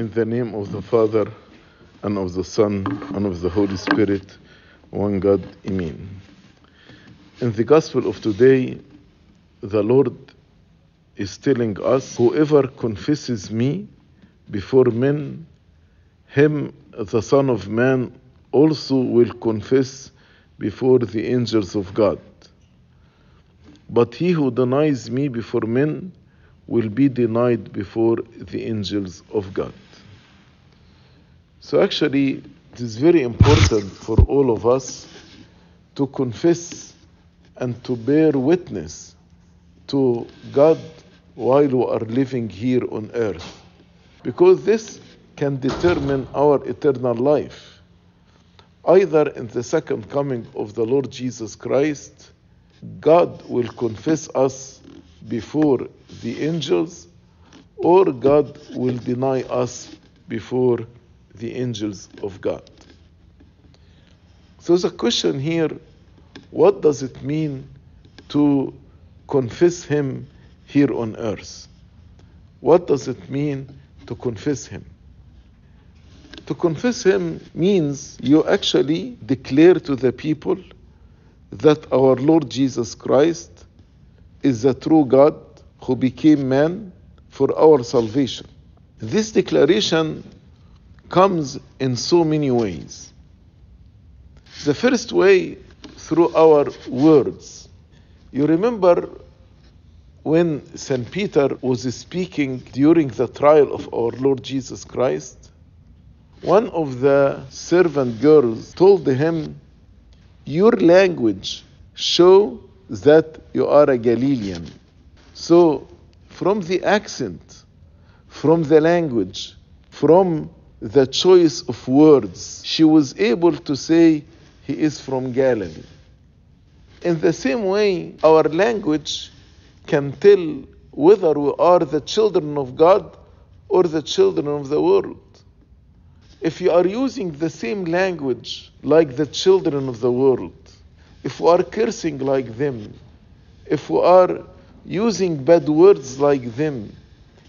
In the name of the Father, and of the Son, and of the Holy Spirit, one God, Amen. In the Gospel of today, the Lord is telling us whoever confesses me before men, him, the Son of Man, also will confess before the angels of God. But he who denies me before men will be denied before the angels of God. So, actually, it is very important for all of us to confess and to bear witness to God while we are living here on earth, because this can determine our eternal life. Either in the second coming of the Lord Jesus Christ, God will confess us before the angels, or God will deny us before the angels of God. So the question here what does it mean to confess Him here on earth? What does it mean to confess Him? To confess Him means you actually declare to the people that our Lord Jesus Christ is the true God who became man for our salvation. This declaration comes in so many ways. The first way, through our words. You remember when St. Peter was speaking during the trial of our Lord Jesus Christ? One of the servant girls told him, Your language show that you are a Galilean. So, from the accent, from the language, from the choice of words, she was able to say he is from Galilee. In the same way, our language can tell whether we are the children of God or the children of the world. If you are using the same language like the children of the world, if we are cursing like them, if we are using bad words like them,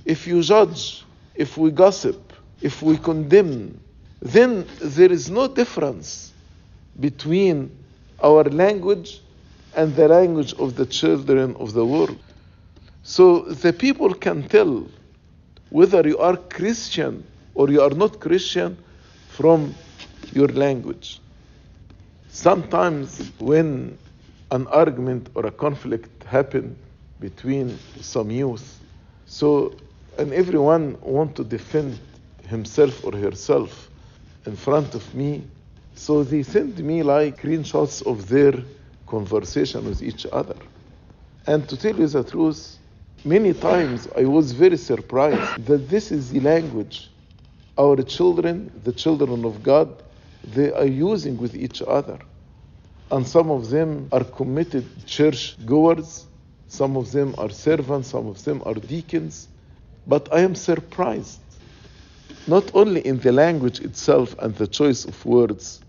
if you judge, if we gossip, if we condemn, then there is no difference between our language and the language of the children of the world. So the people can tell whether you are Christian or you are not Christian from your language. Sometimes when an argument or a conflict happen between some youth, so and everyone want to defend himself or herself in front of me, so they send me like screenshots of their conversation with each other. And to tell you the truth, many times I was very surprised that this is the language our children, the children of God, they are using with each other. And some of them are committed church goers, some of them are servants, some of them are deacons. But I am surprised, not only in the language itself and the choice of words,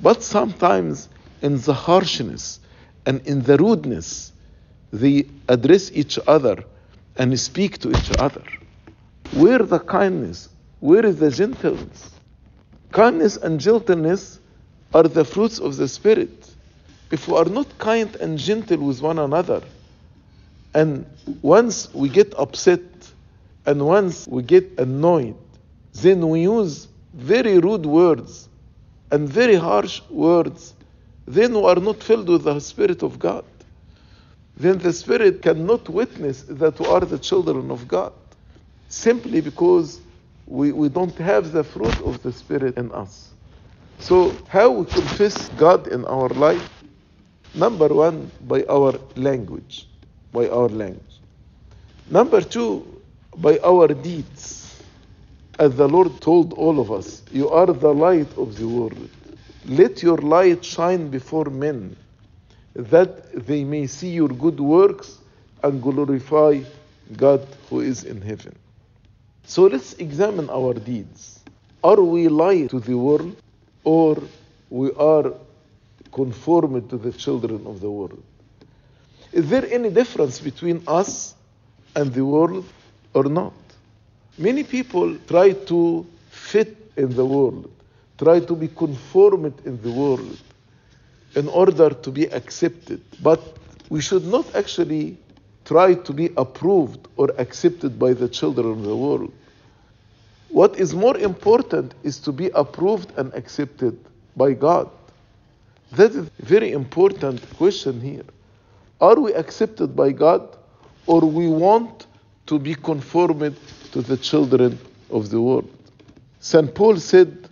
but sometimes in the harshness and in the rudeness they address each other and speak to each other. Where the kindness? Where is the gentleness? Kindness and gentleness are the fruits of the Spirit. If we are not kind and gentle with one another, and once we get upset and once we get annoyed, then we use very rude words and very harsh words, then we are not filled with the Spirit of God. Then the Spirit cannot witness that we are the children of God simply because we, we don't have the fruit of the Spirit in us. So, how we confess God in our life? Number one, by our language. By our language. Number two, by our deeds. As the Lord told all of us, you are the light of the world. Let your light shine before men, that they may see your good works and glorify God who is in heaven. So let's examine our deeds. Are we light to the world or we are conformed to the children of the world? Is there any difference between us and the world or not? Many people try to fit in the world, try to be conformed in the world in order to be accepted. But we should not actually try to be approved or accepted by the children of the world. What is more important is to be approved and accepted by God. That is a very important question here. Are we accepted by God or we want to be conformed to the children of the world? St. Paul said,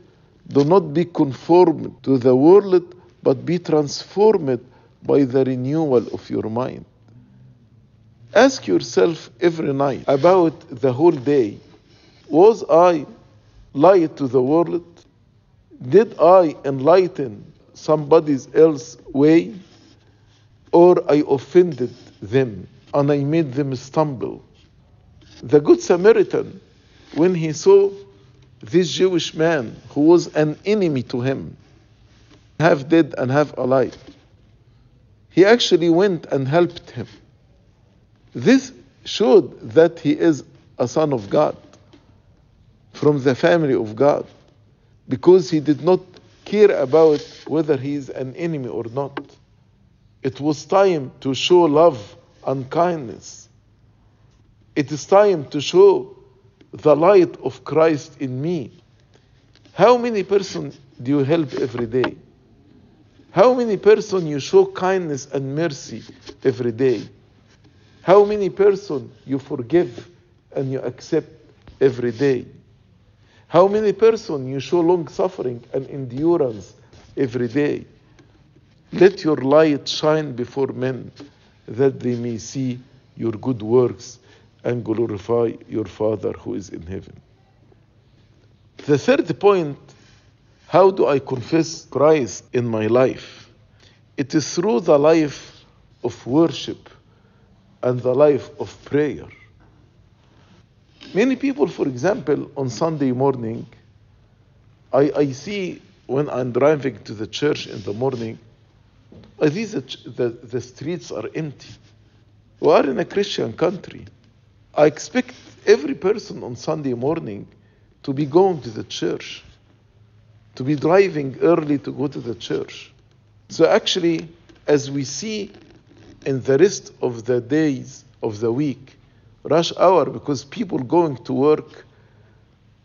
Do not be conformed to the world, but be transformed by the renewal of your mind. Ask yourself every night about the whole day Was I light to the world? Did I enlighten somebody else's way? Or I offended them and I made them stumble? The Good Samaritan, when he saw this Jewish man who was an enemy to him, half dead and half alive, he actually went and helped him. This showed that he is a son of God, from the family of God, because he did not care about whether he is an enemy or not. It was time to show love and kindness. It is time to show the light of Christ in me. How many persons do you help every day? How many persons you show kindness and mercy every day? How many persons you forgive and you accept every day? How many persons you show long suffering and endurance every day? Let your light shine before men that they may see your good works and glorify your Father who is in heaven. The third point how do I confess Christ in my life? It is through the life of worship and the life of prayer. Many people, for example, on Sunday morning, I, I see when I'm driving to the church in the morning, I see that the, the streets are empty. We are in a Christian country. I expect every person on Sunday morning to be going to the church, to be driving early to go to the church. So, actually, as we see in the rest of the days of the week, rush hour, because people going to work,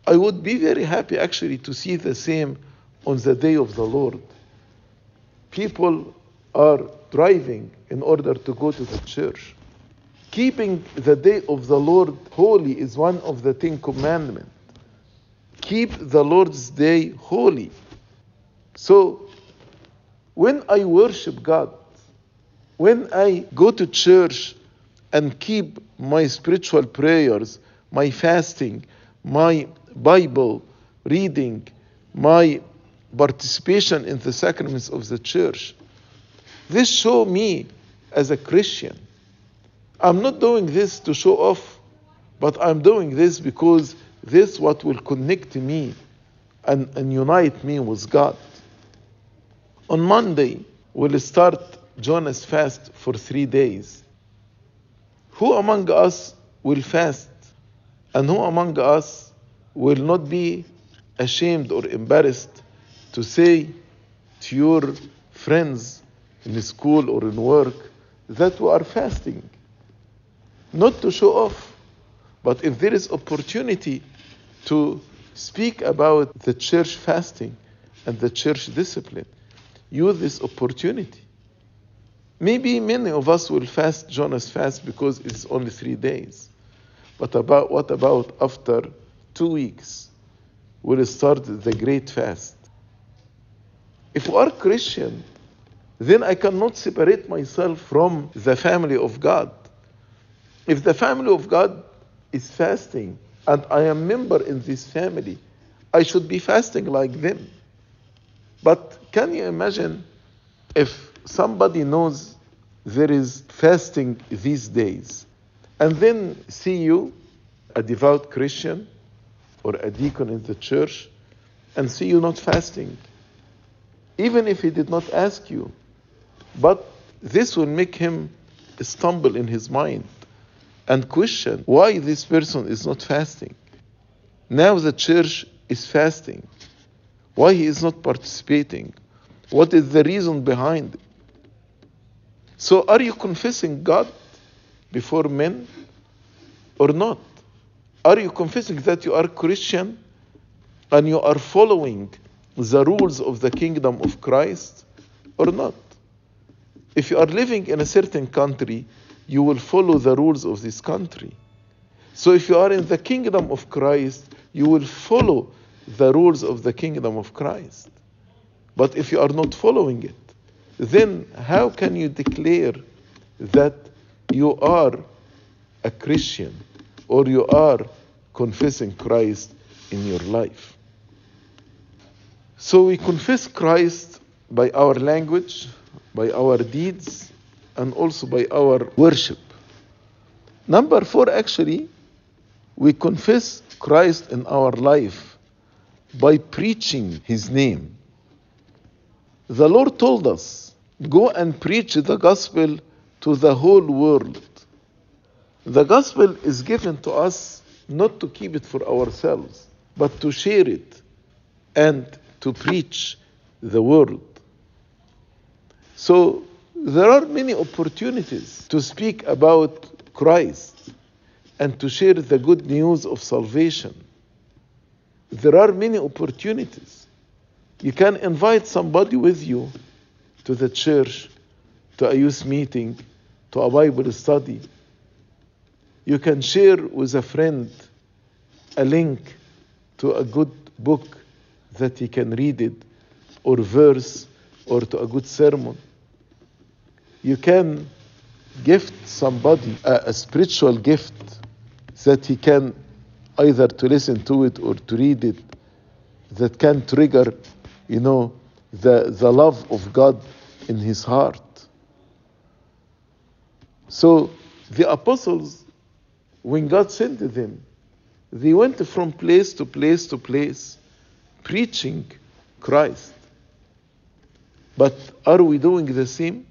I would be very happy actually to see the same on the day of the Lord. People are driving in order to go to the church. Keeping the day of the Lord holy is one of the Ten Commandments. Keep the Lord's day holy. So, when I worship God, when I go to church and keep my spiritual prayers, my fasting, my Bible reading, my participation in the sacraments of the church, this show me as a Christian. I'm not doing this to show off, but I'm doing this because this what will connect me and, and unite me with God. On Monday, we'll start Jonah's fast for three days. Who among us will fast? And who among us will not be ashamed or embarrassed to say to your friends in school or in work that we are fasting? Not to show off, but if there is opportunity to speak about the church fasting and the church discipline, use this opportunity. Maybe many of us will fast Jonah's fast because it's only three days. But about what about after two weeks? We'll start the great fast. If we are Christian, then I cannot separate myself from the family of God. If the family of God is fasting and I am member in this family, I should be fasting like them. But can you imagine if somebody knows there is fasting these days and then see you, a devout Christian or a deacon in the church, and see you not fasting, even if he did not ask you. But this will make him stumble in his mind and question why this person is not fasting. Now the church is fasting. Why he is not participating? What is the reason behind it? So are you confessing God before men or not? Are you confessing that you are Christian and you are following the rules of the kingdom of Christ or not? If you are living in a certain country, you will follow the rules of this country. So if you are in the kingdom of Christ, you will follow the rules of the kingdom of Christ. But if you are not following it, then how can you declare that you are a Christian or you are confessing Christ in your life? So we confess Christ by our language, by our deeds, and also by our worship. Number four, actually, we confess Christ in our life by preaching his name. The Lord told us, Go and preach the gospel to the whole world. The gospel is given to us not to keep it for ourselves, but to share it and to preach the word. So there are many opportunities to speak about Christ and to share the good news of salvation. There are many opportunities. You can invite somebody with you to the church, to a youth meeting, to a Bible study. You can share with a friend a link to a good book that he can read it, or verse, or to a good sermon. You can gift somebody a, a spiritual gift that he can either to listen to it or to read it that can trigger, you know, the, the love of God in his heart. So the apostles, when God sent them, they went from place to place to place preaching Christ. But are we doing the same?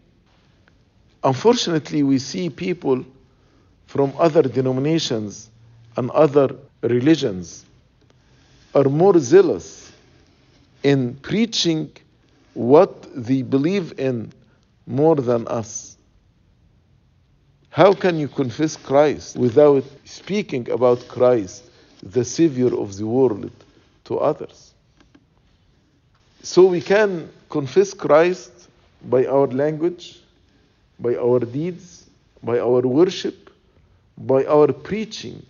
Unfortunately, we see people from other denominations and other religions are more zealous in preaching what they believe in more than us. How can you confess Christ without speaking about Christ, the Savior of the world, to others? So we can confess Christ by our language, by our deeds, by our worship, by our preaching.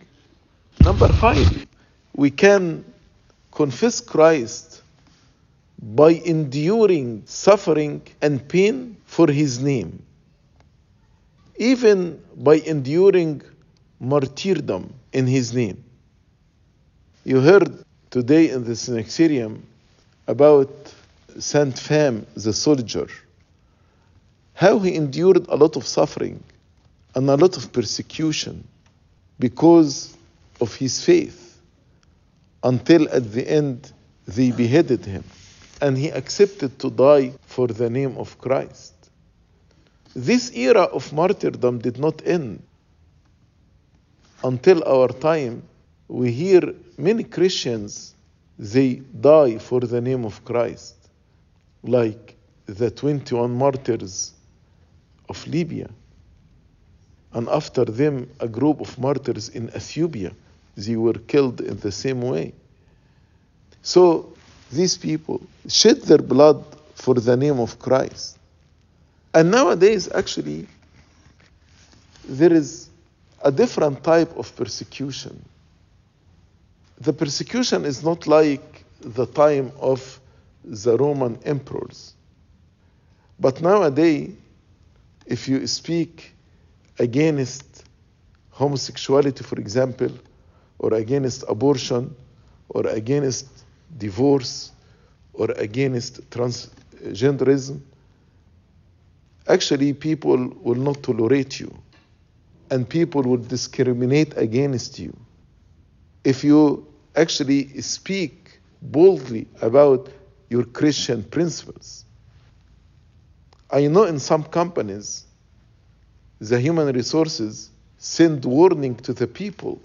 Number five, we can confess Christ by enduring suffering and pain for his name, even by enduring martyrdom in his name. You heard today in the Synaxarium about Saint Pham, the soldier, how he endured a lot of suffering and a lot of persecution because of his faith until at the end they beheaded him and he accepted to die for the name of Christ. This era of martyrdom did not end. Until our time, we hear many Christians they die for the name of Christ, like the 21 martyrs of Libya. And after them, a group of martyrs in Ethiopia. They were killed in the same way. So these people shed their blood for the name of Christ. And nowadays, actually, there is a different type of persecution. The persecution is not like the time of the Roman emperors. But nowadays, if you speak against homosexuality, for example, or against abortion, or against divorce, or against transgenderism, actually people will not tolerate you and people will discriminate against you. If you actually speak boldly about your Christian principles. I know in some companies, the human resources send warning to the people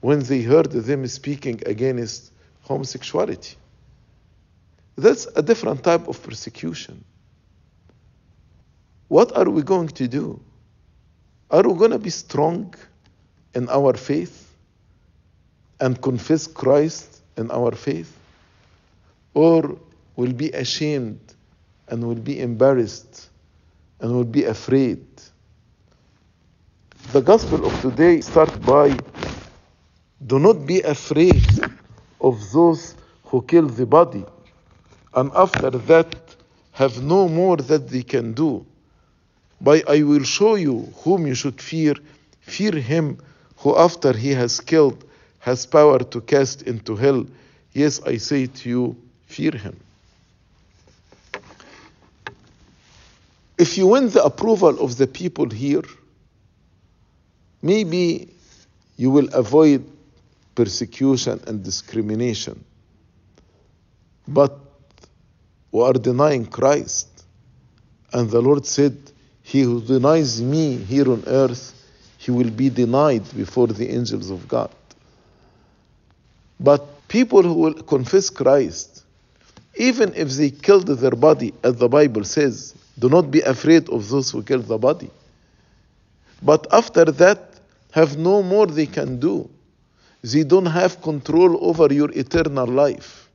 when they heard them speaking against homosexuality. That's a different type of persecution. What are we going to do? Are we going to be strong in our faith and confess Christ in our faith? Or will be ashamed and will be embarrassed and will be afraid? The gospel of today starts by do not be afraid of those who kill the body, and after that have no more that they can do. But I will show you whom you should fear. Fear him who, after he has killed, has power to cast into hell. Yes, I say to you, fear him. If you win the approval of the people here, maybe you will avoid persecution and discrimination. But we are denying Christ. And the Lord said, He who denies me here on earth, he will be denied before the angels of God. But people who will confess Christ, even if they killed their body, as the Bible says, do not be afraid of those who kill the body. But after that, have no more they can do. They don't have control over your eternal life.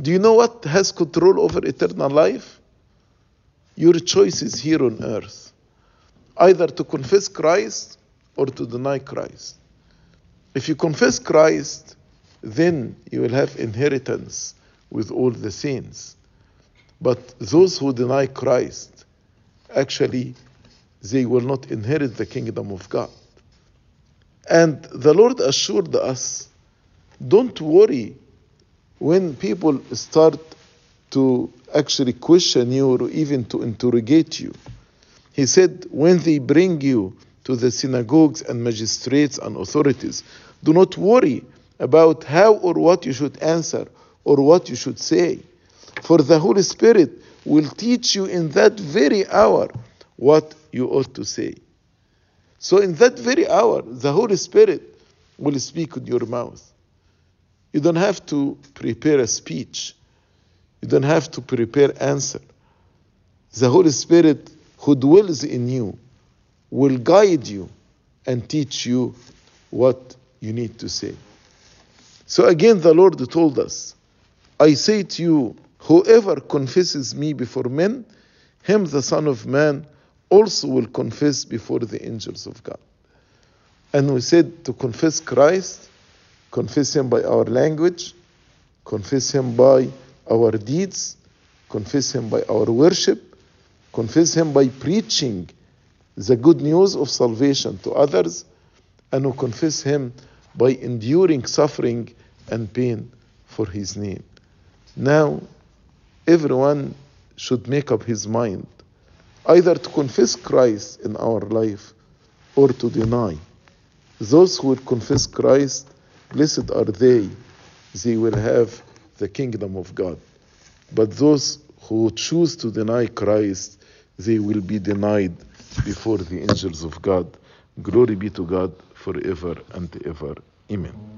Do you know what has control over eternal life? Your choices here on earth. Either to confess Christ or to deny Christ. If you confess Christ, then you will have inheritance with all the saints. But those who deny Christ, actually, they will not inherit the kingdom of God. And the Lord assured us don't worry when people start to actually question you or even to interrogate you. He said, when they bring you to the synagogues and magistrates and authorities, do not worry about how or what you should answer or what you should say. For the Holy Spirit will teach you in that very hour what you ought to say. So, in that very hour, the Holy Spirit will speak in your mouth. You don't have to prepare a speech, you don't have to prepare answer. The Holy Spirit who dwells in you will guide you and teach you what you need to say. So again, the Lord told us, I say to you, whoever confesses me before men, him the Son of Man also will confess before the angels of God. And we said to confess Christ, confess Him by our language, confess Him by our deeds, confess Him by our worship, confess Him by preaching the good news of salvation to others, and we confess Him by enduring suffering and pain for His name. Now, everyone should make up his mind either to confess Christ in our life or to deny. Those who will confess Christ, blessed are they, they will have the kingdom of God. But those who choose to deny Christ, they will be denied before the angels of God. Glory be to God forever and ever. Amen.